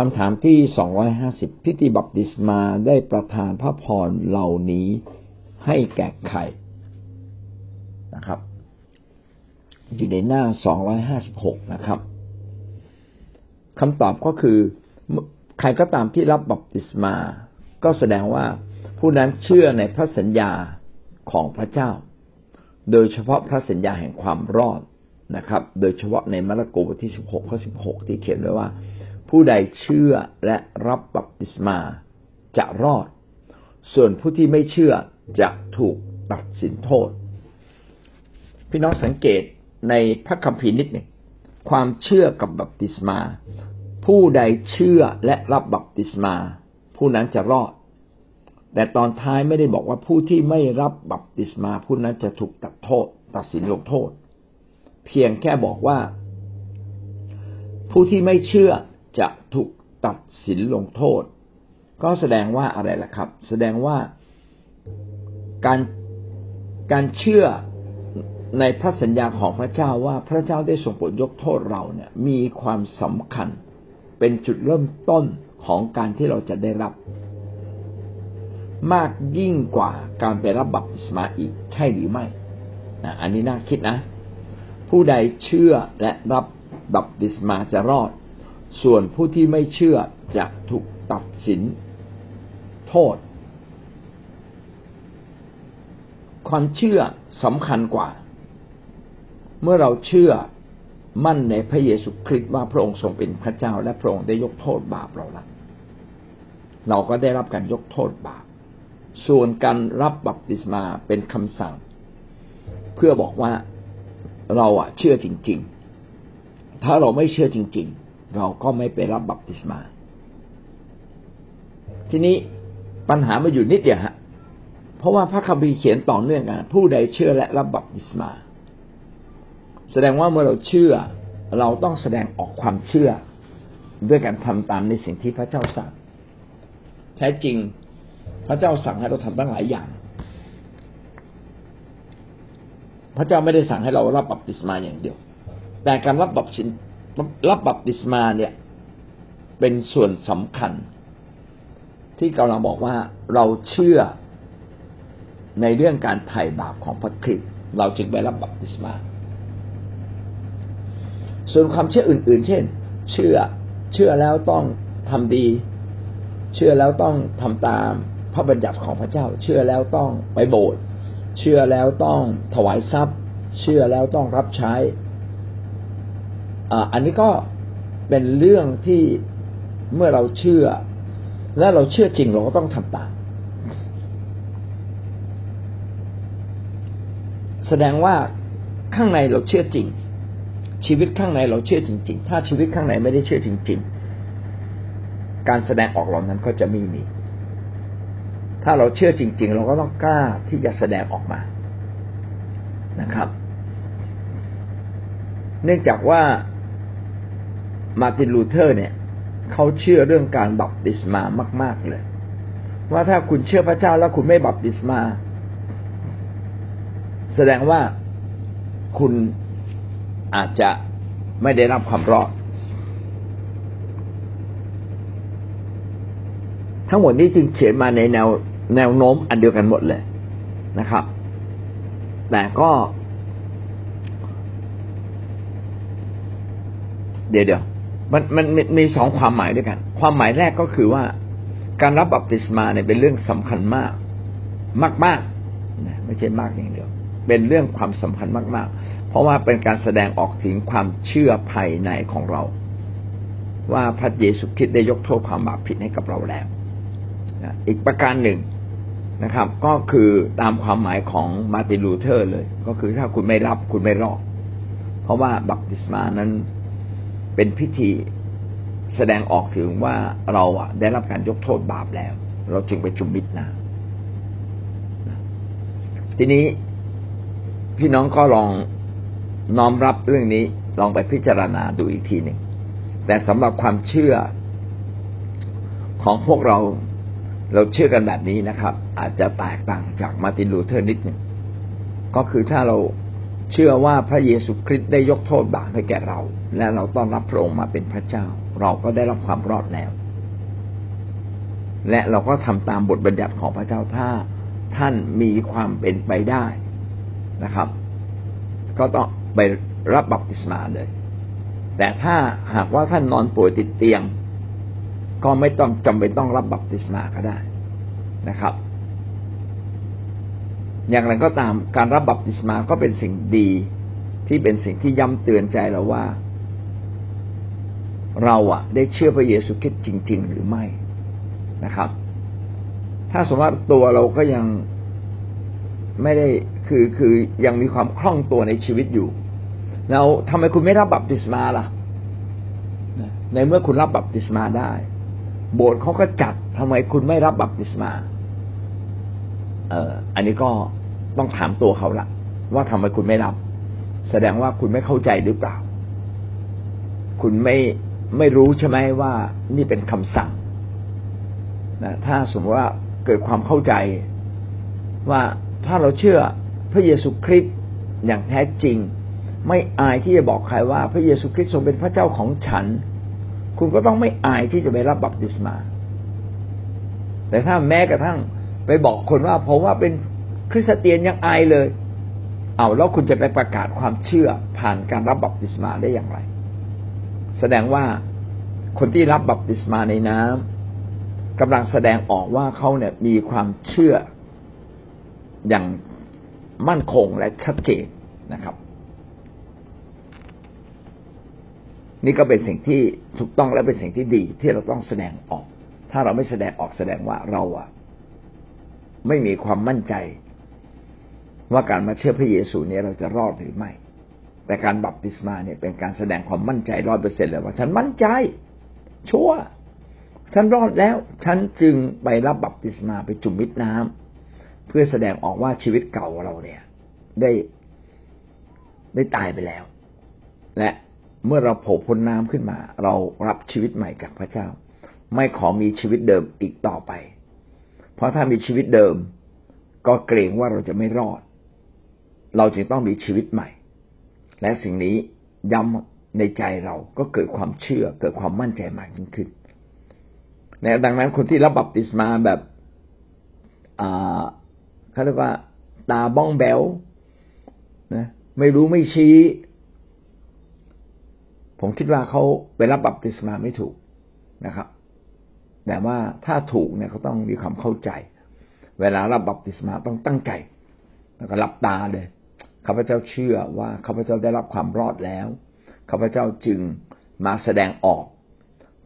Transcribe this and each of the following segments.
คำถามที่สองร้อยห้าสิบพิธีบัพติศมาได้ประทานพระพรเหล่านี้ให้แก่ใครนะครับ อยู่ในหน้าสองร้อยห้าสิบหกนะครับคำตอบก็คือใครก็ตามที่รับบัพติศมา ก็แสดงว่าผู้นั้นเชื่อในพระสัญญาของพระเจ้า โดยเฉพาะพระสัญญาแห่งความรอดนะครับ โดยเฉพาะในมาระโกบทที่สิบหกข้อสิบหกที่เขียนไว้ว่า ผู้ใดเชื่อและรับบัพติศมาจะรอด ส่วนผู้ที่ไม่เชื่อจะถูกตัดสินโทษ พี่น้องสังเกตในพระคัมภีร์นิดหนึ่งความเชื่อกับบัพติศมา ผู้ใดเชื่อและรับบัพติศมา ผู้นั้นจะรอด แต่ตอนท้ายไม่ได้บอกว่าผู้ที่ไม่รับบัพติศมาผู้นั้นจะถูกตัดโทษ ตัดสินลงโทษ เพียงแค่บอกว่า ผู้ที่ไม่เชื่อ จะถูกตัดสินลงโทษ ก็แสดงว่าอะไรล่ะครับ แสดงว่าการการเชื่อในพระสัญญาของพระเจ้าว่าพระเจ้าได้ทรงโปรดยกโทษเราเนี่ย มีความสำคัญ เป็นจุดเริ่มต้นของการที่เราจะได้รับ มากยิ่งกว่าการไปรับบัพติศมาอีกใช่หรือไม่นะอันนี้น่าคิดนะ ผู้ใดเชื่อและรับบัพติศมาจะรอด ส่วนผู้ที่ไม่เชื่อจะถูกตัดสินโทษ ความเชื่อสำคัญกว่า เมื่อเราเชื่อมั่นในพระเยซูคริสต์ว่าพระองค์ทรงเป็นพระเจ้า และพระองค์ได้ยกโทษบาปเราละเราก็ได้รับการยกโทษบาป ส่วนการรับบัพติศมาเป็นคำสั่ง เพื่อบอกว่าเราอะเชื่อจริง ๆ ถ้าเราไม่เชื่อจริง ๆ เราก็ไม่ไปรับบัพติศมา ทีนี้ปัญหามาอยู่นิดเดียวฮะ เพราะว่าพระคัมภีร์เขียนต่อเนื่องกันผู้ใดเชื่อและรับบัพติศมา แสดงว่าเมื่อเราเชื่อ เราต้องแสดงออกความเชื่อ ด้วยการทำตามในสิ่งที่พระเจ้าสั่งแท้จริงพระเจ้าสั่งให้เราทำตั้งหลายอย่าง พระเจ้าไม่ได้สั่งให้เรารับบัพติศมาอย่างเดียว แต่การรับบัพติ รับบัพติศมาเนี่ยเป็นส่วนสำคัญ ที่กำลังบอกว่าเราเชื่อในเรื่องการไถ่บาปของพระคริสต์เราจึงไปรับบัพติศมา ส่วนความเชื่ออื่น ๆ เช่น เชื่อเชื่อแล้วต้องทำดี เชื่อแล้วต้องทำตามพระบัญญัติของพระเจ้า เชื่อแล้วต้องไปโบสถ์เชื่อแล้วต้องถวายทรัพย์ เชื่อแล้วต้องรับใช้ อันนี้ก็เป็นเรื่องที่เมื่อเราเชื่อ และเราเชื่อจริงเราก็ต้องทำตามแสดงว่าข้างในเราเชื่อจริง ชีวิตข้างในเราเชื่อจริง ๆ ถ้าชีวิตข้างในไม่ได้เชื่อจริง ๆ การแสดงออกเหล่านั้นก็จะไม่มีถ้าเราเชื่อจริง ๆ เราก็ต้องกล้าที่จะแสดงออกมานะครับ เนื่องจากว่า มาตินลูเทอร์เนี่ยเขาเชื่อเรื่องการบัพติศมามาก ๆเลย ว่าถ้าคุณเชื่อพระเจ้าแล้วคุณไม่บัพติศมา แสดงว่าคุณอาจจะไม่ได้รับความรอด ทั้งหมดนี้จึงเขียนมาในแนวแนวโน้มอันเดียวกันหมดเลยนะครับ แต่ก็เดี๋ยวเดี๋ยว มันมันมีสองความหมายด้วยกัน ความหมายแรกก็คือว่า การรับบัพติศมาเนี่ยเป็นเรื่องสำคัญมาก มากมากไม่ใช่มากอย่างเดียว เป็นเรื่องความสำคัญมาก ๆ เพราะว่าเป็นการแสดงออกถึงความเชื่อภายในของเรา ว่าพระเยซูคริสต์ได้ยกโทษความบาปผิดให้กับเราแล้วอีกประการหนึ่งนะครับ ก็คือตามความหมายของมาร์ตินลูเทอร์เลย ก็คือถ้าคุณไม่รับคุณไม่รอดเพราะว่าบัพติศมานั้น เป็นพิธีแสดงออกถึงว่าเราได้รับการยกโทษบาปแล้ว เราจึงไปจุ่มมิดนะทีนี้พี่น้องก็ลองน้อมรับเรื่องนี้ลองไปพิจารณาดูอีกทีหนึ่งแต่สำหรับความเชื่อของพวกเราเราเชื่อกันแบบนี้นะครับ อาจจะแตกต่างจากมาร์ตินลูเทอร์นิดหนึ่งก็คือถ้าเรา เชื่อว่าพระเยซูคริสต์ได้ยกโทษบาปให้แก่เรา และเราต้อนรับพระองค์มาเป็นพระเจ้า เราก็ได้รับความรอดแล้ว และเราก็ทำตามบทบัญญัติของพระเจ้าถ้าท่านมีความเป็นไปได้นะครับ ก็ต้องไปรับบัพติศมาเลย แต่ถ้าหากว่าท่านนอนป่วยติดเตียง ก็ไม่ต้องจำเป็นต้องรับบัพติศมาก็ได้นะครับ อย่างไรก็ตามการรับบัพติศมาก็เป็นสิ่งดีที่เป็นสิ่งที่ย้ำเตือนใจเราว่า เราอะได้เชื่อพระเยซูคริสต์จริง ๆ หรือไม่นะครับ ถ้าสมมติตัวเราก็ยังไม่ได้คือคือยังมีความคล่องตัวในชีวิตอยู่ แล้วทำไมคุณไม่รับบัพติศมาล่ะในเมื่อคุณรับบัพติศมาได้ โบสถ์เขาก็จัดทำไมคุณไม่รับบัพติศมา เอ่ออันนี้ก็ ต้องถามตัวเขาละว่าทำไมคุณไม่รับ แสดงว่าคุณไม่เข้าใจหรือเปล่า คุณไม่ไม่รู้ใช่ไหมว่านี่เป็นคำสั่งนะถ้าสมมติว่าเกิดความเข้าใจว่าถ้าเราเชื่อพระเยซูคริสต์อย่างแท้จริง ไม่อายที่จะบอกใครว่าพระเยซูคริสต์ทรงเป็นพระเจ้าของฉัน คุณก็ต้องไม่อายที่จะไปรับบัพติศมา แต่ถ้าแม้กระทั่งไปบอกคนว่าผมว่าเป็น คริสเตียนยังอายเลย เอาแล้วคุณจะไปประกาศความเชื่อผ่านการรับบัพติศมาได้อย่างไร แสดงว่าคนที่รับบัพติศมาในน้ำกำลังแสดงออกว่าเขาเนี่ยมีความเชื่ออย่างมั่นคงและชัดเจนนะครับ นี่ก็เป็นสิ่งที่ถูกต้องและเป็นสิ่งที่ดีที่เราต้องแสดงออก ถ้าเราไม่แสดงออกแสดงว่าเราอะไม่มีความมั่นใจ ว่าการมาเชื่อพระเยซูเนี่ยเราจะรอดหรือไม่ แต่การบัพติศมาเนี่ยเป็นการแสดงความมั่นใจร้อยเปอร์เซ็นเลยว่า ฉันมั่นใจ ชัวฉันรอดแล้ว ฉันจึงไปรับบัพติศมาไปจุ่มมิดน้ำเพื่อแสดงออกว่าชีวิตเก่าเราเนี่ย ได้ได้ตายไปแล้ว และเมื่อเราโผล่พ้นน้ำขึ้นมา เรารับชีวิตใหม่จากพระเจ้า ไม่ขอมีชีวิตเดิมอีกต่อไป เพราะถ้ามีชีวิตเดิม ก็เกรงว่าเราจะไม่รอด เราจึงต้องมีชีวิตใหม่ และสิ่งนี้ย้ำในใจเราก็เกิดความเชื่อ เกิดความมั่นใจมากยิ่งขึ้นในดังนั้นคนที่รับบัพติศมาแบบเขาเรียกว่า ตาบ้องแบวนะไม่รู้ไม่ชี้ ผมคิดว่าเขาไปรับบัพติศมาไม่ถูกนะครับ แต่ว่าถ้าถูกเนี่ยเขาต้องมีความเข้าใจ เวลารับบัพติศมาต้องตั้งใจ แล้วก็หลับตาเลย ข้าพเจ้าเชื่อว่าข้าพเจ้าได้รับความรอดแล้วข้าพเจ้าจึงมาแสดงออก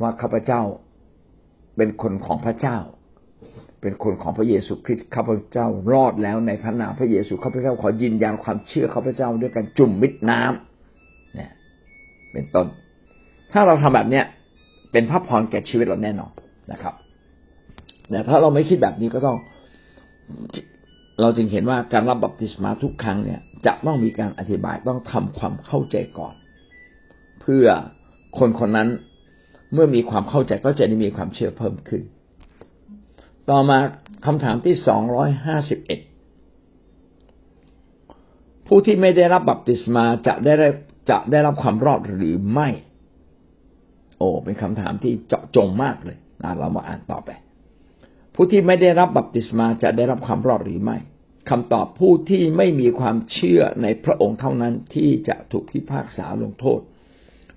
ว่าข้าพเจ้าเป็นคนของพระเจ้า เป็นคนของพระเยซูคริสต์ข้าพเจ้ารอดแล้วในพระนามพระเยซูข้าพเจ้าขอยืนยันความเชื่อข้าพเจ้าด้วยการจุ่มมิดน้ำเนี่ยเป็นต้น ถ้าเราทำแบบเนี้ยเป็นพระพรแก่ชีวิตเราแน่นอนนะครับแต่ถ้าเราไม่คิดแบบนี้ก็ต้อง เราจึงเห็นว่าการรับบัพติศมาทุกครั้งเนี่ย จะต้องมีการอธิบายต้องทำความเข้าใจก่อน เพื่อคนคนนั้นเมื่อมีความเข้าใจก็จะได้มีความเชื่อเพิ่มขึ้น ต่อมาคำถามที่สองร้อยห้าสิบเอ็ดผู้ที่ไม่ได้รับบัพติศมาจะได้จะได้รับความรอดหรือไม่ โอ้เป็นคำถามที่เจาะจงมากเลยนะเรามาอ่านต่อไปผู้ที่ไม่ได้รับบัพติศมาจะได้รับความรอดหรือไม่ คำตอบผู้ที่ไม่มีความเชื่อในพระองค์เท่านั้นที่จะถูกพิพากษาลงโทษ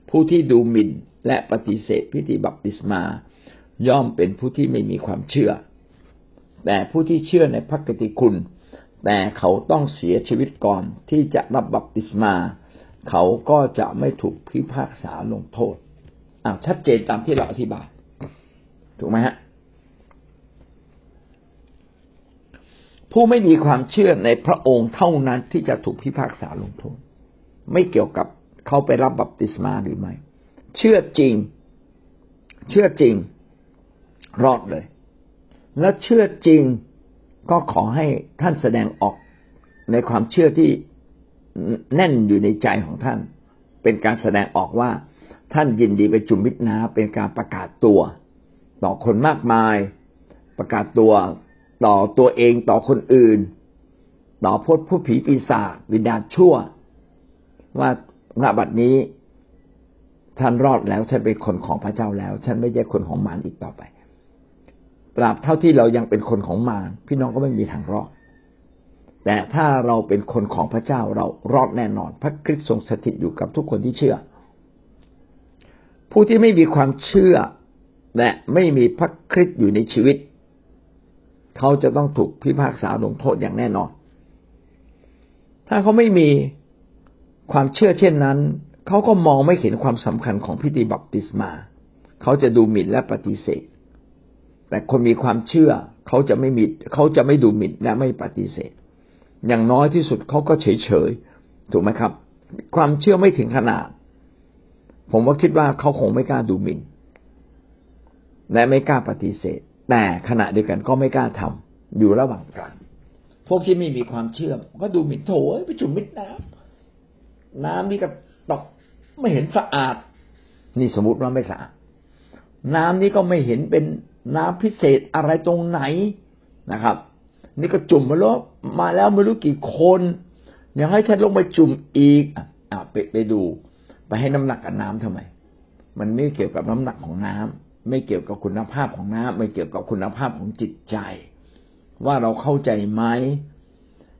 ผู้ที่ดูหมิ่นและปฏิเสธพิธีบัพติศมา ย่อมเป็นผู้ที่ไม่มีความเชื่อ แต่ผู้ที่เชื่อในพระกติคุณ แต่เขาต้องเสียชีวิตก่อนที่จะรับบัพติศมา เขาก็จะไม่ถูกพิพากษาลงโทษอ่าชัดเจนตามที่เราอธิบายถูกไหมฮะ ผู้ไม่มีความเชื่อในพระองค์เท่านั้นที่จะถูกพิพากษาลงโทษ ไม่เกี่ยวกับเขาไปรับบัพติศมาหรือไม่ เชื่อจริง เชื่อจริง รอดเลย และเชื่อจริงก็ขอให้ท่านแสดงออกในความเชื่อที่แน่นอยู่ในใจของท่าน เป็นการแสดงออกว่าท่านยินดีไปจุมมิตรนาเป็นการประกาศตัว ต่อคนมากมาย ประกาศตัว ต่อตัวเองต่อคนอื่น ต่อพจผู้ผีปีศาจวิญญาณชั่ว ว่าณบัดนี้ท่านรอดแล้วฉันเป็นคนของพระเจ้าแล้ว ฉันไม่ใช่คนของมารอีกต่อไป ตราบเท่าที่เรายังเป็นคนของมารพี่น้องก็ไม่มีทางรอด แต่ถ้าเราเป็นคนของพระเจ้าเรารอดแน่นอน พระคริสต์ทรงสถิตอยู่กับทุกคนที่เชื่อ ผู้ที่ไม่มีความเชื่อและไม่มีพระคริสต์อยู่ในชีวิต เขาจะต้องถูกพิพากษาลงโทษอย่างแน่นอน ถ้าเขาไม่มีความเชื่อเช่นนั้น เขาก็มองไม่เห็นความสำคัญของพิธีบัพติศมา เขาจะดูหมิ่นและปฏิเสธ แต่คนมีความเชื่อเขาจะไม่มีเขาจะไม่ดูหมิ่นและไม่ปฏิเสธ อย่างน้อยที่สุดเขาก็เฉยเฉยถูกไหมครับ ความเชื่อไม่ถึงขนาด ผมว่าคิดว่าเขาคงไม่กล้าดูหมิ่น และไม่กล้าปฏิเสธ แต่ขณะเดียวกันก็ไม่กล้าทำอยู่ระหว่างกลางพวกที่ไม่มีความเชื่อก็ดูหมิ่นโถไปจุ่มมิดน้ำน้ำนี่ก็ตกไม่เห็นสะอาด นี่สมมติว่าไม่สะอาด น้ำนี้ก็ไม่เห็นเป็นน้ำพิเศษอะไรตรงไหนนะครับ นี่ก็จุ่มมาแล้วมาแล้วไม่รู้กี่คนยังให้ฉันลงไปจุ่มอีกอะไปไปดู ไปให้น้ำหนักกับน้ำทำไม มันไม่เกี่ยวกับน้ำหนักของน้ำ ไม่เกี่ยวกับคุณภาพของน้ำไม่เกี่ยวกับคุณภาพของจิตใจ ว่าเราเข้าใจไหม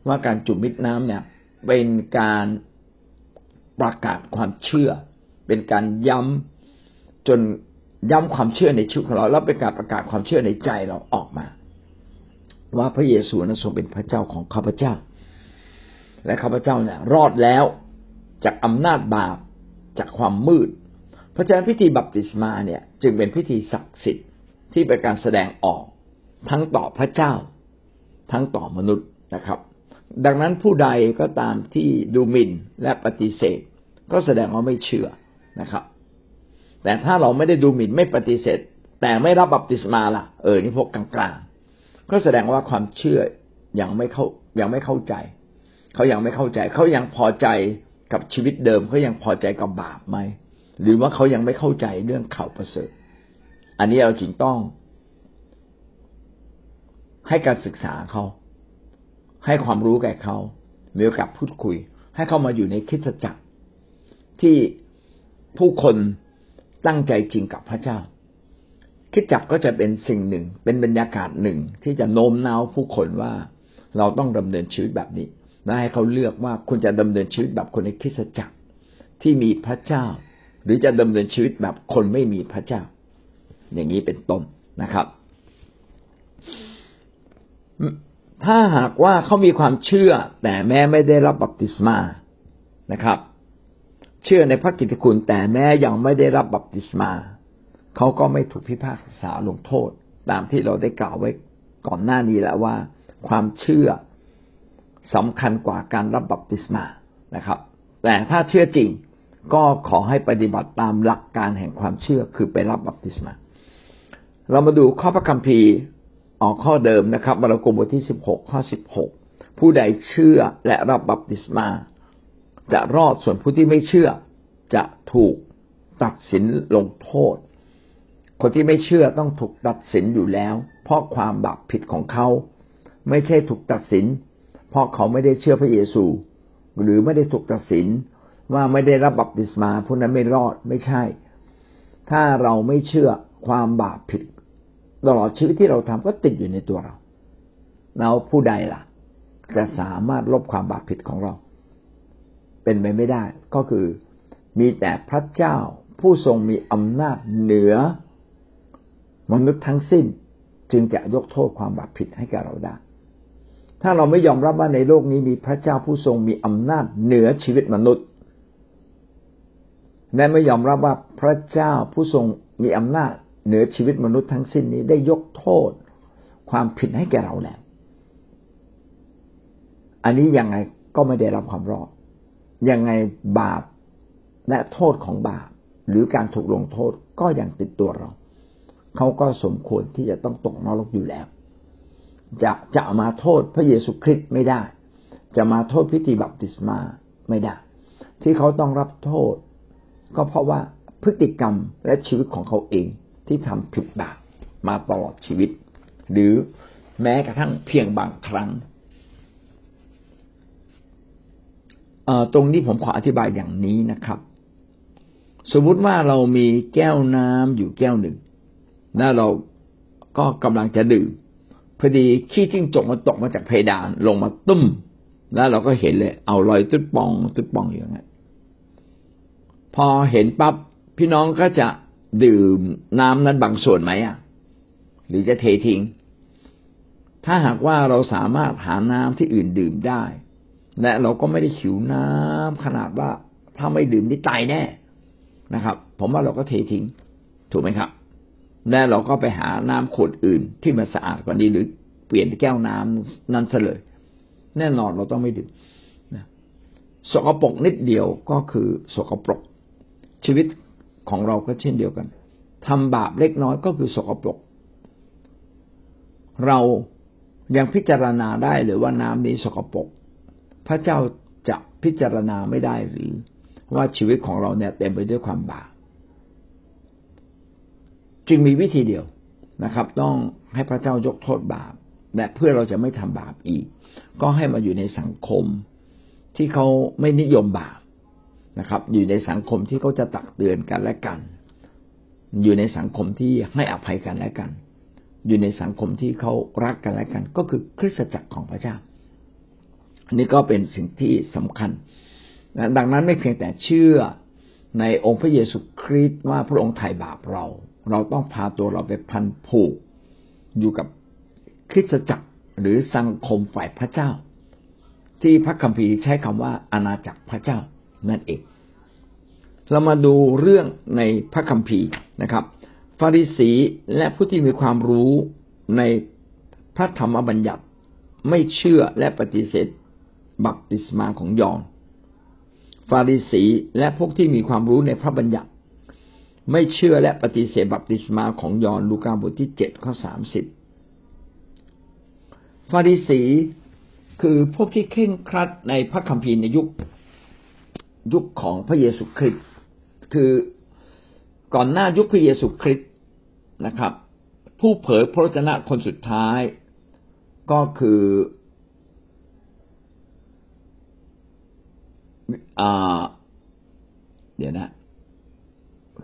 ว่าการจุ่มมิดน้ำเนี่ย เป็นการประกาศความเชื่อ เป็นการย้ำจนย้ำความเชื่อในชีวิตของเราแล้วเป็นการประกาศความเชื่อในใจเราออกมา ว่าพระเยซูนั้นทรงเป็นพระเจ้าของข้าพเจ้า และข้าพเจ้าเนี่ย รอดแล้วจากอำนาจบาปจากความมืด เพราะฉะนั้นพิธีบัพติศมาเนี่ย จึงเป็นพิธีศักดิ์สิทธิ์ที่เป็นการแสดงออกทั้งต่อพระเจ้า ทั้งต่อมนุษย์นะครับ ดังนั้นผู้ใดก็ตามที่ดูหมิ่นและปฏิเสธ ก็แสดงว่าไม่เชื่อนะครับ แต่ถ้าเราไม่ได้ดูหมิ่นไม่ปฏิเสธ แต่ไม่รับบัพติศมาล่ะเออนี่พวกกลางๆก็แสดงว่าความเชื่อยังไม่เข้ายังไม่เข้าใจเขายังไม่เข้าใจ เขายังพอใจกับชีวิตเดิมเขายังพอใจกับบาปไหม หรือว่าเขายังไม่เข้าใจเรื่องข่าวประเสริฐ อันนี้เราจึงต้อง ให้การศึกษาเขา ให้ความรู้แก่เขามีโอกาสพูดคุย ให้เขามาอยู่ในคิดจักร ที่ผู้คนตั้งใจจริงกับพระเจ้า คิดจักก็จะเป็นสิ่งหนึ่ง เป็นบรรยากาศหนึ่งที่จะโน้มน้าวผู้คนว่าเราต้องดำเนินชีวิตแบบนี้และให้เขาเลือกว่าคุณจะดำเนินชีวิตแบบคนในคริสตจักรที่มีพระเจ้า หรือจะดำเนินชีวิตแบบคนไม่มีพระเจ้า อย่างนี้เป็นต้นนะครับ ถ้าหากว่าเขามีความเชื่อ แต่แม้ไม่ได้รับบัพติศมานะครับ เชื่อในพระกิตติคุณแต่แม้ยังไม่ได้รับบัพติศมาเขาก็ไม่ถูกพิพากษาลงโทษ ตามที่เราได้กล่าวไว้ก่อนหน้านี้แล้วว่า ความเชื่อสำคัญกว่าการรับบัพติศมานะครับ แต่ถ้าเชื่อจริง ก็ขอให้ปฏิบัติตามหลักการแห่งความเชื่อคือไปรับบัพติศมา เรามาดูข้อพระคัมภีร์ออกข้อเดิมนะครับมาระโกบทที่สิบหกข้อสิบหกผู้ใดเชื่อและรับบัพติศมา จะรอดส่วนผู้ที่ไม่เชื่อจะถูกตัดสินลงโทษ คนที่ไม่เชื่อต้องถูกตัดสินอยู่แล้ว เพราะความบาปผิดของเขา ไม่ใช่ถูกตัดสิน เพราะเขาไม่ได้เชื่อพระเยซู หรือไม่ได้ถูกตัดสิน ว่าไม่ได้รับบัพติศมาผู้นั้นไม่รอดไม่ใช่ ถ้าเราไม่เชื่อความบาปผิด ตลอดชีวิตที่เราทำก็ติดอยู่ในตัวเรา เราผู้ใดล่ะ จะสามารถลบความบาปผิดของเรา เป็นไปไม่ได้ ก็คือมีแต่พระเจ้าผู้ทรงมีอำนาจเหนือ มนุษย์ทั้งสิ้น จึงจะยกโทษความบาปผิดให้แก่เราได้ถ้าเราไม่ยอมรับว่าในโลกนี้มีพระเจ้าผู้ทรงมีอำนาจเหนือชีวิตมนุษย์ และไม่ยอมรับว่าพระเจ้าผู้ทรงมีอำนาจเหนือชีวิตมนุษย์ทั้งสิ้นนี้ได้ยกโทษความผิดให้แก่เราแล้ว อันนี้ยังไงก็ไม่ได้รับความรอด ยังไงบาปและโทษของบาป หรือการถูกลงโทษก็ยังติดตัวเรา เขาก็สมควรที่จะต้องตกนรกอยู่แล้ว จะจะมาโทษพระเยซูคริสต์ไม่ได้ จะมาโทษพิธีบัพติศมาไม่ได้ ที่เขาต้องรับโทษ ก็เพราะว่าพฤติกรรมและชีวิตของเขาเองที่ทำผิดบาปมาตลอดชีวิต หรือแม้กระทั่งเพียงบางครั้งตรงนี้ผมขออธิบายอย่างนี้นะครับ สมมุติว่าเรามีแก้วน้ำอยู่แก้วหนึ่ง แล้วเราก็กำลังจะดื่มพอดีขี้จิ้งจกมันตกมาจากเพดานลงมาตุ้ม แล้วเราก็เห็นเลย เอารอยตุ๊ดปองตุ๊ดปองอย่างนั้น พอเห็นปั๊บพี่น้องก็จะดื่มน้ำนั้นบางส่วนไหมอะ หรือจะเททิ้ง ถ้าหากว่าเราสามารถหาน้ำที่อื่นดื่มได้ และเราก็ไม่ได้หิวน้ำขนาดว่าถ้าไม่ดื่มนี่ตายแน่นะครับ ผมว่าเราก็เททิ้ง ถูกไหมครับ และเราก็ไปหาน้ำขวดอื่นที่มันสะอาดกว่านี้หรือเปลี่ยนแก้วน้ำนั้นซะเลยแน่นอนเราต้องไม่ดื่มสกปรกนิดเดียวก็คือสกปรก ชีวิตของเราก็เช่นเดียวกันทำบาปเล็กน้อยก็คือสกปรก เรายังพิจารณาได้หรือว่าน้ำนี้สกปรก พระเจ้าจะพิจารณาไม่ได้หรือ ว่าชีวิตของเราเนี่ยเต็มไปด้วยความบาปจึงมีวิธีเดียวนะครับ ต้องให้พระเจ้ายกโทษบาปและเพื่อเราจะไม่ทำบาปอีก ก็ให้มาอยู่ในสังคมที่เขาไม่นิยมบาป นะครับ อยู่ในสังคมที่เขาจะตักเตือนกันและกัน อยู่ในสังคมที่ให้อภัยกันและกัน อยู่ในสังคมที่เขารักกันและกัน ก็คือคริสตจักรของพระเจ้า อันนี้ก็เป็นสิ่งที่สำคัญดังนั้นไม่เพียงแต่เชื่อในองค์พระเยซูคริสต์ว่าพระองค์ไถ่บาปเรา เราต้องพาตัวเราไปพันผูกอยู่กับคริสตจักรหรือสังคมฝ่ายพระเจ้า ที่พระคัมภีร์ใช้คำว่าอาณาจักรพระเจ้า นั่นเอง เรามาดูเรื่องในพระคัมภีร์นะครับ ฟาริสีและผู้ที่มีความรู้ในพระธรรมบัญญัติไม่เชื่อและปฏิเสธ บัพติศมาของยอนฟาริสีและพวกที่มีความรู้ในพระบัญญัติ ไม่เชื่อและปฏิเสธบัพติศมาของยอห์นลูกาบทที่เจ็ดข้อสามสิบฟาริสีคือพวกที่เข่งครัดในพระคัมภีร์ในยุค ยุคของพระเยซูคริสต์คือก่อนหน้ายุคพระเยซูคริสต์นะครับ ผู้เผยพระชนะคนสุดท้ายก็คืออ่าเดี๋ยวนะ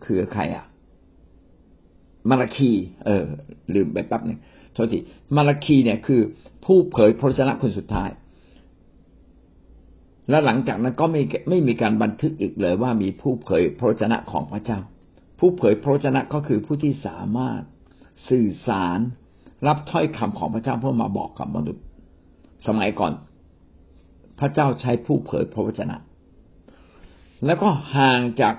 คือใครอะ มาราคี เออ ลืมไปแป๊บหนึ่งโทษทีมาราคีเนี่ยคือผู้เผยพระชนะคนสุดท้าย และหลังจากนั้นก็ไม่ไม่มีการบันทึกอีกเลยว่ามีผู้เผยพระชนะของพระเจ้า ผู้เผยพระชนะก็คือผู้ที่สามารถสื่อสารรับถ้อยคำของพระเจ้าเพื่อมาบอกกับมนุษย์ สมัยก่อน พระเจ้าใช้ผู้เผยพระวจนะ แล้วก็ห่างจาก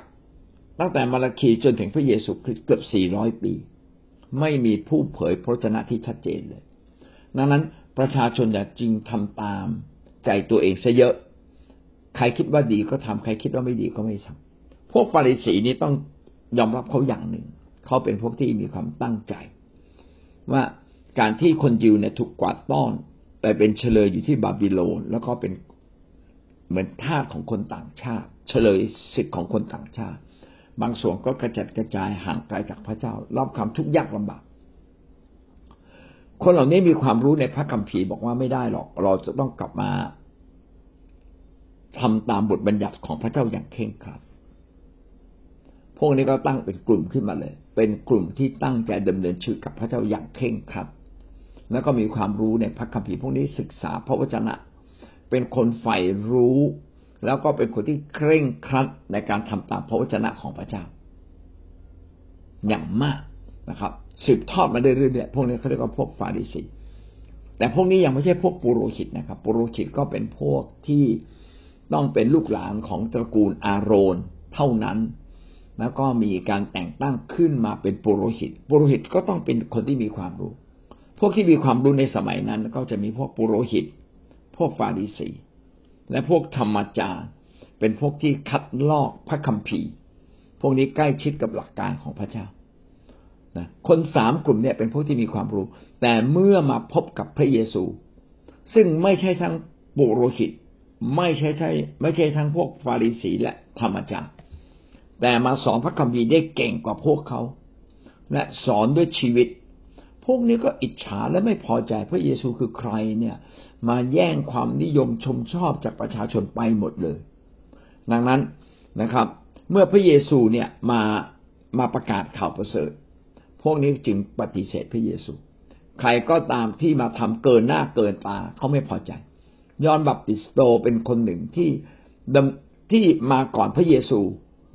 ตั้งแต่มาราคีจนถึงพระเยซูคริสต์เกือบสี่ร้อยปี ไม่มีผู้เผยพระชนะที่ชัดเจนเลย ดังนั้นประชาชนอย่าจริงทำตามใจตัวเองซะเยอะ ใครคิดว่าดีก็ทำใครคิดว่าไม่ดีก็ไม่ทำพวกฟาริสีนี้ต้องยอมรับเขาอย่างหนึ่ง เขาเป็นพวกที่มีความตั้งใจ ว่าการที่คนยิวเนี่ยถูกกวาดต้อน ไปเป็นเฉลยอยู่ที่บาบิโลน แล้วก็เป็นเหมือนทาสของคนต่างชาติ เฉลยสิทธิ์ของคนต่างชาติ บางส่วนก็กระจัดกระจายห่างไกลจากพระเจ้า รับความทุกข์ยากลำบากคนเหล่านี้มีความรู้ในพระคัมภีร์บอกว่าไม่ได้หรอก เราจะต้องกลับมา ทำตามบทบัญญัติของพระเจ้าอย่างเคร่งครัด พวกนี้ก็ตั้งเป็นกลุ่มขึ้นมาเลย เป็นกลุ่มที่ตั้งใจดำเนินชีวิตกับพระเจ้าอย่างเคร่งครัด แล้วก็มีความรู้ในพระคัมภีร์พวกนี้ศึกษาพระวจนะ เป็นคนใฝ่รู้ แล้วก็เป็นคนที่เคร่งครัดในการทำตามพระวจนะของพระเจ้า อย่างมากนะครับสืบทอดมาเรื่อยๆพวกนี้เขาเรียกว่าพวกฟาริสีแต่พวกนี้ยังไม่ใช่พวกปุโรหิตนะครับ ปุโรหิตก็เป็นพวกที่ ต้องเป็นลูกหลานของตระกูลอาโรนเท่านั้น แล้วก็มีการแต่งตั้งขึ้นมาเป็นปุโรหิต ปุโรหิตก็ต้องเป็นคนที่มีความรู้ พวกที่มีความรู้ในสมัยนั้น ก็จะมีพวกปุโรหิต พวกฟาริสี และพวกธรรมจารย์เป็นพวกที่คัดลอกพระคัมภีร์ พวกนี้ใกล้ชิดกับหลักการของพระเจ้านะคนสามกลุ่มเนี่ยเป็นพวกที่มีความรู้ แต่เมื่อมาพบกับพระเยซู ซึ่งไม่ใช่ทั้งปุโรหิต ไม่ใช่ใช่ไม่ใช่ทั้งพวกฟาริสีและธรรมจารแต่มาสอนพระคัมภีร์ได้เก่งกว่าพวกเขา และสอนด้วยชีวิต พวกนี้ก็อิจฉาและไม่พอใจพระเยซูคือใครเนี่ย มาแย่งความนิยมชมชอบจากประชาชนไปหมดเลย ดังนั้นนะครับ เมื่อพระเยซูเนี่ยมามาประกาศข่าวประเสริฐ พวกนี้จึงปฏิเสธพระเยซู ใครก็ตามที่มาทำเกินหน้าเกินตาเขาไม่พอใจ ยอนบัพติสโตเป็นคนหนึ่งที่ที่มาก่อนพระเยซู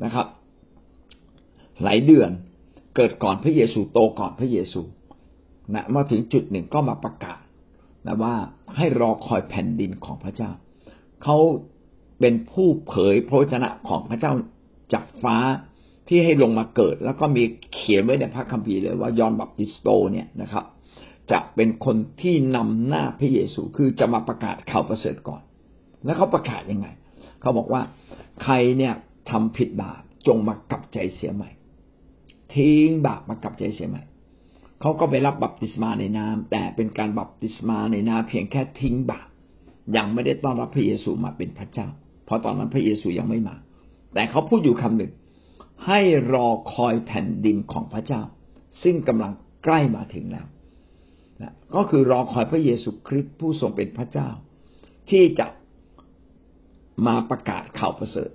นะครับ หลายเดือนเกิดก่อนพระเยซูโตก่อนพระเยซูนะมาถึงจุดหนึ่งก็มาประกาศนะว่าให้รอคอยแผ่นดินของพระเจ้า เขาเป็นผู้เผยพระวจนะของพระเจ้าจากฟ้าที่ให้ลงมาเกิด แล้วก็มีเขียนไว้ในพระคัมภีร์เลยว่ายอนบัพติสโตเนี่ยนะครับ จะเป็นคนที่นำหน้าพระเยซูคือจะมาประกาศข่าวประเสริฐก่อน แล้วเขาประกาศยังไง เขาบอกว่าใครเนี่ยทำผิดบาปจงมากลับใจเสียใหม่ ทิ้งบาปมากลับใจเสียใหม่เขาก็ไปรับบัพติศมาในน้ำแต่เป็นการบัพติศมาในน้ำเพียงแค่ทิ้งบาปยังไม่ได้ต้อนรับพระเยซูมาเป็นพระเจ้า เพราะตอนนั้นพระเยซูยังไม่มา แต่เขาพูดอยู่คำหนึ่ง ให้รอคอยแผ่นดินของพระเจ้า ซึ่งกำลังใกล้มาถึงแล้ว นะก็คือรอคอยพระเยซูคริสต์ผู้ทรงเป็นพระเจ้า ที่จะมาประกาศข่าวประเสริฐ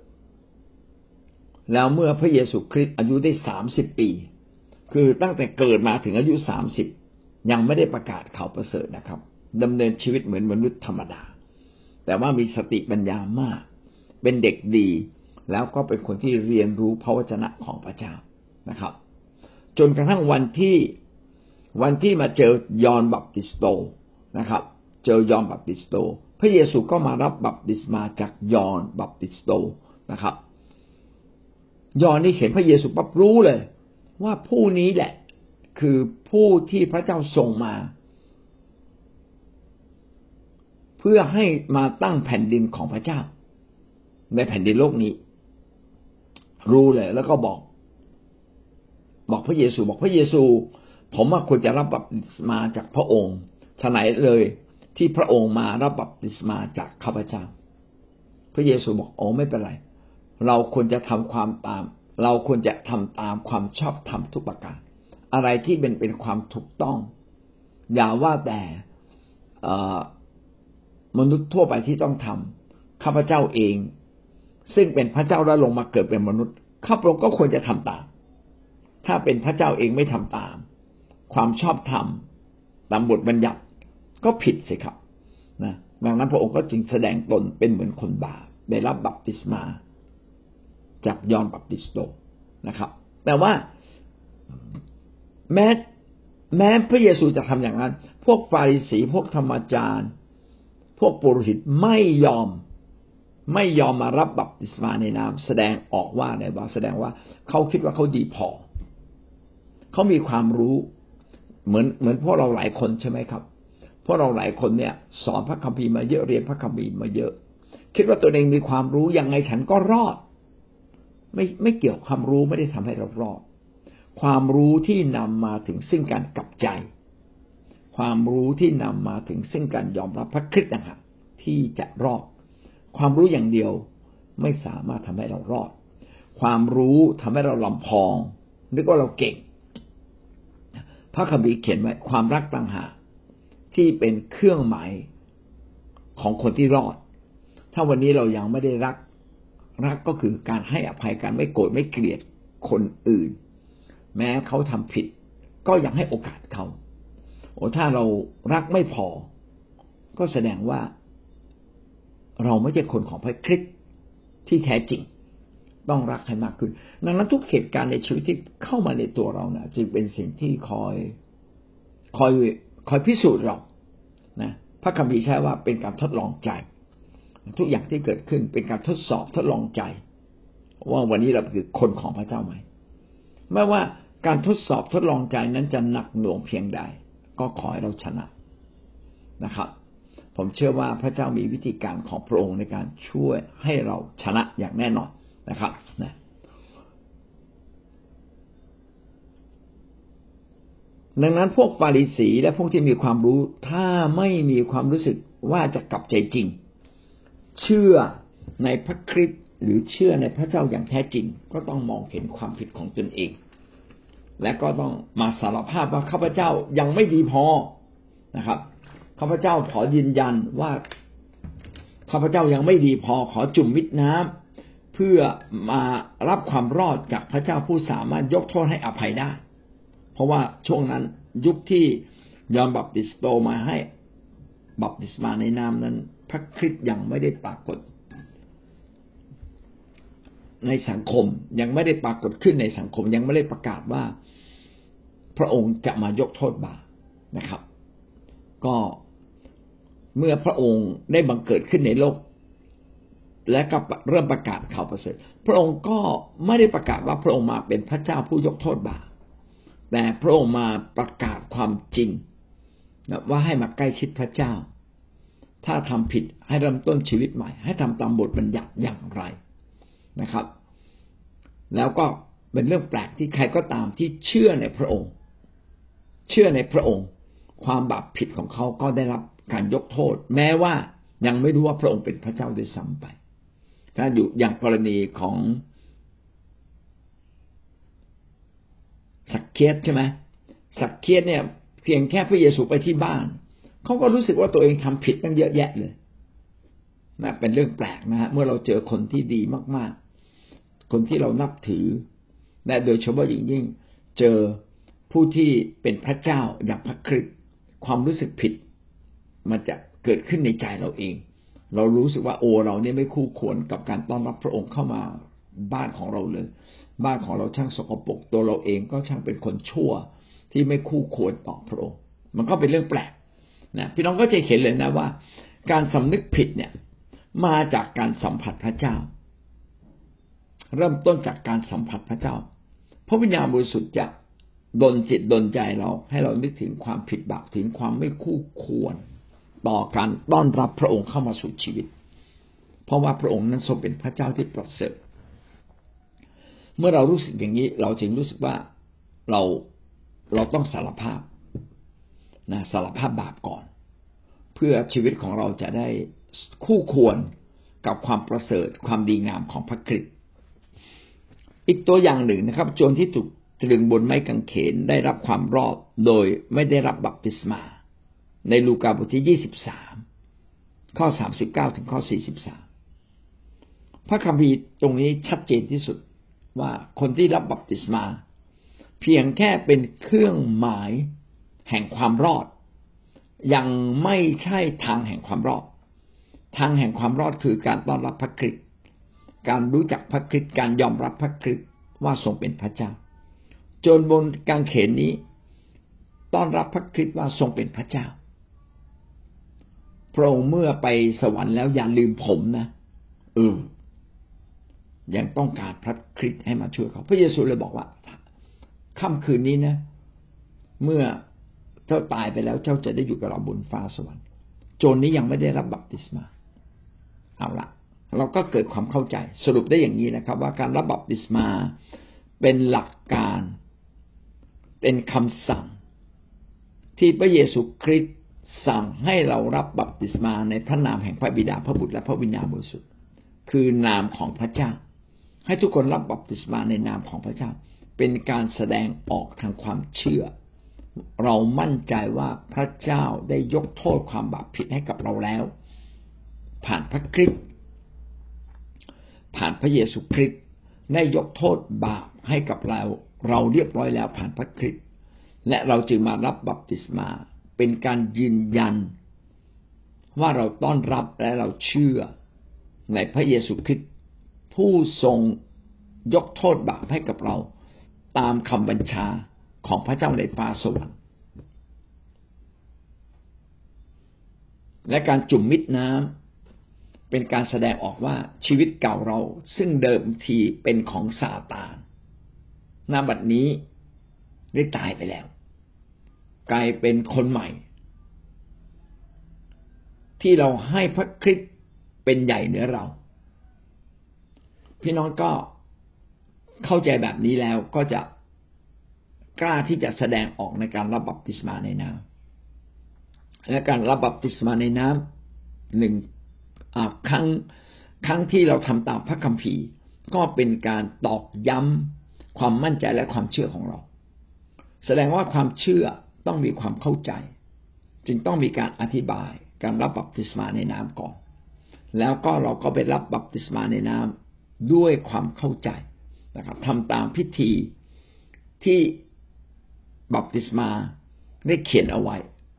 แล้วเมื่อพระเยซูคริสต์อายุได้สามสิบปี คือตั้งแต่เกิดมาถึงอายุสามสิบยังไม่ได้ประกาศข่าวประเสริฐนะครับดำเนินชีวิตเหมือนมนุษย์ธรรมดา แต่ว่ามีสติปัญญามาก เป็นเด็กดี แล้วก็เป็นคนที่เรียนรู้พระวจนะของพระเจ้านะครับ จนกระทั่งวันที่ วันที่มาเจอยอนบัพติสโตนะครับ เจอยอนบัพติสโต พระเยซูก็มารับบัพติศมาจากยอนบัพติสโตนะครับ ยอนนี่เห็นพระเยซูปั๊บรู้เลย ว่าผู้นี้แหละคือผู้ที่พระเจ้าส่งมา เพื่อให้มาตั้งแผ่นดินของพระเจ้า ในแผ่นดินโลกนี้ รู้เลยแล้วก็บอก บอกพระเยซูบอกพระเยซู ผมว่าควรจะรับบัพติศมาจากพระองค์ฉไหนเลยที่พระองค์มารับบัพติศมาจากข้าพเจ้า พระเยซูบอกโอ้ไม่เป็นไร เราควรจะทำความตาม เราควรจะทำตามความชอบธรรมทุกประการ อะไรที่เป็นเป็นความถูกต้อง อย่าว่าแต่มนุษย์ทั่วไปที่ต้องทำข้าพเจ้าเอง ซึ่งเป็นพระเจ้าแล้วลงมาเกิดเป็นมนุษย์ข้าพระองค์ก็ควรจะทำตาม ถ้าเป็นพระเจ้าเองไม่ทำตาม ความชอบธรรมตามบทบัญญัติก็ผิดสิครับนะดังนั้นพระองค์ก็จึงแสดงตนเป็นเหมือนคนบาปได้รับบัพติศมาจากยอนบัพติสโตนะครับ แต่ว่าแม้แม้พระเยซูจะทำอย่างนั้น พวกฟาริสีพวกธรรมจารย์ พวกปุโรหิตไม่ยอมไม่ยอมมารับบัพติศมาในนามแสดงออกว่าในว่าแสดงว่าเขาคิดว่าเขาดีพอ เขามีความรู้ เหมือนเหมือนพวกเราหลายคนใช่ไหมครับพวกเราหลายคนเนี่ยสอนพระคัมภีร์มาเยอะเรียนพระคัมภีร์มาเยอะ คิดว่าตัวเองมีความรู้ยังไงฉันก็รอด ไม่ไม่เกี่ยวความรู้ไม่ได้ทำให้เรารอด ความรู้ที่นำมาถึงซึ่งการกลับใจ ความรู้ที่นำมาถึงซึ่งการยอมรับพระคริสต์นะครับที่จะรอด ความรู้อย่างเดียวไม่สามารถทำให้เรารอด ความรู้ทำให้เราลำพองนึกว่าเราเก่ง พระคัมภีร์เขียนไว้ความรักต่างหากที่เป็นเครื่องหมายของคนที่รอด ถ้าวันนี้เรายังไม่ได้รัก รักก็คือการให้อภัยกันไม่โกรธไม่เกลียดคนอื่น แม้เขาทำผิด ก็ยังให้โอกาสเขาโอ้ถ้าเรารักไม่พอ ก็แสดงว่า เราไม่ใช่คนของพระคริสต์ที่แท้จริง ต้องรักให้มากขึ้น ดังนั้นทุกเหตุการณ์ในชีวิตที่เข้ามาในตัวเรานะจึงเป็นสิ่งที่คอยคอยคอยพิสูจน์เรานะพระคัมภีร์ใช้ว่าเป็นการทดลองใจ ทุกอย่างที่เกิดขึ้นเป็นการทดสอบทดลองใจ ว่าวันนี้เราคือคนของพระเจ้าไหมไม่ว่าการทดสอบทดลองใจนั้นจะหนักหน่วงเพียงใด ก็ขอให้เราชนะนะครับ ผมเชื่อว่าพระเจ้ามีวิธีการของพระองค์ในการช่วยให้เราชนะอย่างแน่นอน นะครับนะดังนั้นพวกฟาริสีและพวกที่มีความรู้ ถ้าไม่มีความรู้สึกว่าจะกลับใจจริง เชื่อในพระคริสต์หรือเชื่อในพระเจ้าอย่างแท้จริง ก็ต้องมองเห็นความผิดของตนเอง และก็ต้องมาสารภาพว่าข้าพเจ้ายังไม่ดีพอนะครับข้าพเจ้าขอยืนยันว่าข้าพเจ้ายังไม่ดีพอขอจุ่มมิดน้ำ เพื่อมารับความรอดจากพระเจ้าผู้สามารถยกโทษให้อภัยได้ เพราะว่าช่วงนั้นยุคที่ยอมบัพติสโตมาให้บัพติศมาในนามนั้น พระคริสต์ยังไม่ได้ปรากฏ ในสังคมยังไม่ได้ปรากฏขึ้นในสังคมยังไม่ได้ประกาศว่า พระองค์จะมายกโทษบาปนะครับ ก็เมื่อพระองค์ได้บังเกิดขึ้นในโลก และก็เริ่มประกาศข่าวประเสริฐ พระองค์ก็ไม่ได้ประกาศว่าพระองค์มาเป็นพระเจ้าผู้ยกโทษบาปแต่พระองค์มาประกาศความจริงว่าให้มาใกล้ชิดพระเจ้า ถ้าทำผิดให้เริ่มต้นชีวิตใหม่ ให้ทำตามบทบัญญัติอย่างไรนะครับ แล้วก็เป็นเรื่องแปลกที่ใครก็ตามที่เชื่อในพระองค์ เชื่อในพระองค์ ความบาปผิดของเขาก็ได้รับการยกโทษ แม้ว่ายังไม่รู้ว่าพระองค์เป็นพระเจ้าด้วยซ้ำไป ถ้าอยู่อย่างกรณีของสักเคียสใช่ไหมสักเคียสเนี่ย เพียงแค่พระเยซูไปที่บ้านเขาก็รู้สึกว่าตัวเองทำผิดตั้งเยอะแยะเลยนะเป็นเรื่องแปลกนะฮะเมื่อเราเจอคนที่ดีมาก ๆ คนที่เรานับถือและโดยเฉพาะอย่างยิ่งเจอผู้ที่เป็นพระเจ้าอย่างพระคริสต์ความรู้สึกผิด มันจะเกิดขึ้นในใจเราเอง เรารู้สึกว่าโอเราเนี่ยไม่คู่ควรกับการต้อนรับพระองค์เข้ามาบ้านของเราเลย บ้านของเราช่างสกปรกตัวเราเองก็ช่างเป็นคนชั่วที่ไม่คู่ควรต่อพระองค์ มันก็เป็นเรื่องแปลกนะพี่น้องก็จะเห็นเลยนะว่า การสำนึกผิดเนี่ยมาจากการสัมผัสพระเจ้า เริ่มต้นจากการสัมผัสพระเจ้า พระวิญญาณบริสุทธิ์จะดนจิตดนใจเราให้เรานึกถึงความผิดบาปถึงความไม่คู่ควร ต่อการต้อนรับพระองค์เข้ามาสู่ชีวิต เพราะว่าพระองค์นั้นทรงเป็นพระเจ้าที่ประเสริฐเมื่อเรารู้สึกอย่างนี้ เราจึงรู้สึกว่าเราเราต้องสารภาพนะสารภาพบาปก่อน เพื่อชีวิตของเราจะได้คู่ควรกับความประเสริฐความดีงามของพระคริสต์อีกตัวอย่างหนึ่งนะครับ โจรที่ถูกตรึงบนไม้กางเขนได้รับความรอดโดยไม่ได้รับบัพติศมา ในลูกาบทที่ยี่สิบสามข้อสามสิบเก้าถึงข้อสี่สิบสามพระคัมภีร์ตรงนี้ชัดเจนที่สุดว่าคนที่รับบัพติศมา เพียงแค่เป็นเครื่องหมายแห่งความรอด ยังไม่ใช่ทางแห่งความรอด ทางแห่งความรอดคือการต้อนรับพระคริสต์การรู้จักพระคริสต์การยอมรับพระคริสต์ว่าทรงเป็นพระเจ้า จนบนกางเขนนี้ ต้อนรับพระคริสต์ว่าทรงเป็นพระเจ้า พระองค์เมื่อไปสวรรค์แล้วอย่าลืมผมนะเออยังต้องการพระคริสต์ให้มาช่วยเขาพระเยซูเลยบอกว่าค่ำคืนนี้นะ เมื่อเจ้าตายไปแล้วเจ้าจะได้อยู่กับเราบนฟ้าสวรรค์โจรนี้ยังไม่ได้รับบัพติศมา เอาละเราก็เกิดความเข้าใจสรุปได้อย่างนี้นะครับ ว่าการรับบัพติศมาเป็นหลักการ เป็นคำสั่ง ที่พระเยซูคริสต์ สั่งให้เรารับบัพติศมาในพระนามแห่งพระบิดาพระบุตรและพระวิญญาณบริสุทธิ์คือนามของพระเจ้า ให้ทุกคนรับบัพติศมาในนามของพระเจ้า เป็นการแสดงออกทางความเชื่อ เรามั่นใจว่าพระเจ้าได้ยกโทษความบาปผิดให้กับเราแล้ว ผ่านพระคริสต์ผ่านพระเยซูคริสต์ได้ยกโทษบาปให้กับเรา เราเรียบร้อยแล้วผ่านพระคริสต์และเราจึงมารับบัพติศมา เป็นการยืนยัน ว่าเราต้อนรับและเราเชื่อในพระเยซูคริสต์ผู้ทรงยกโทษบาปให้กับเราตามคำบัญชาของพระเจ้าในฟ้าสวรรค์และการจุ่มมิดน้ำเป็นการแสดงออกว่าชีวิตเก่าเราซึ่งเดิมทีเป็นของซาตานหน้าบัดนี้ได้ตายไปแล้ว กลายเป็นคนใหม่ ที่เราให้พระคริสต์เป็นใหญ่เหนือเรา พี่น้องก็เข้าใจแบบนี้แล้วก็จะกล้าที่จะแสดงออกในการรับบัพติศมาในน้ำและการรับบัพติศมาในน้ำหนึ่งครั้งครั้งที่เราทำตามพระคัมภีร์ ก็เป็นการตอกย้ำความมั่นใจและความเชื่อของเรา แสดงว่าความเชื่อ ต้องมีความเข้าใจ จึงต้องมีการอธิบายการรับบัพติศมาในน้ำก่อน แล้วก็เราก็ไปรับบัพติศมาในน้ำด้วยความเข้าใจนะครับทำตามพิธีที่บัพติศมาได้เขียนเอาไว้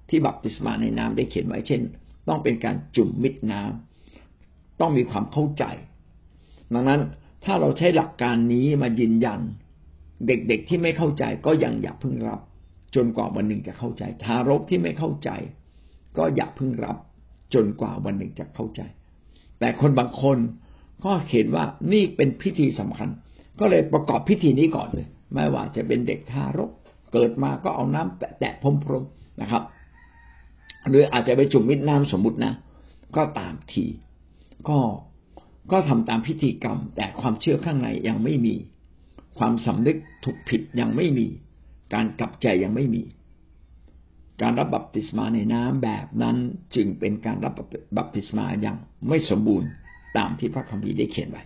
ที่บัพติศมาในน้ำได้เขียนไว้เช่น ต้องเป็นการจุ่มมิดน้ำต้องมีความเข้าใจ ดังนั้นถ้าเราใช้หลักการนี้มายืนยัน เด็กๆที่ไม่เข้าใจก็ยังอย่าพึ่งรับ จนกว่าวันหนึ่งจะเข้าใจ ทารกที่ไม่เข้าใจ ก็อย่าพึ่งรับ จนกว่าวันหนึ่งจะเข้าใจ แต่คนบางคนก็เห็นว่านี่เป็นพิธีสำคัญ ก็เลยประกอบพิธีนี้ก่อนเลย ไม่ว่าจะเป็นเด็กทารก เกิดมาก็เอาน้ำแตะพรมๆนะครับ หรืออาจจะไปจุ่มมิดน้ำสมมุตินะ ก็ตามที ก็ก็ทำตามพิธีกรรม แต่ความเชื่อข้างในยังไม่มี ความสำนึกถูกผิดยังไม่มี การกลับใจยังไม่มี การรับบัพติศมาในน้ำแบบนั้นจึงเป็นการรับบัพติศมาอย่างไม่สมบูรณ์ตามที่พระคัมภีร์ได้เขียนไว้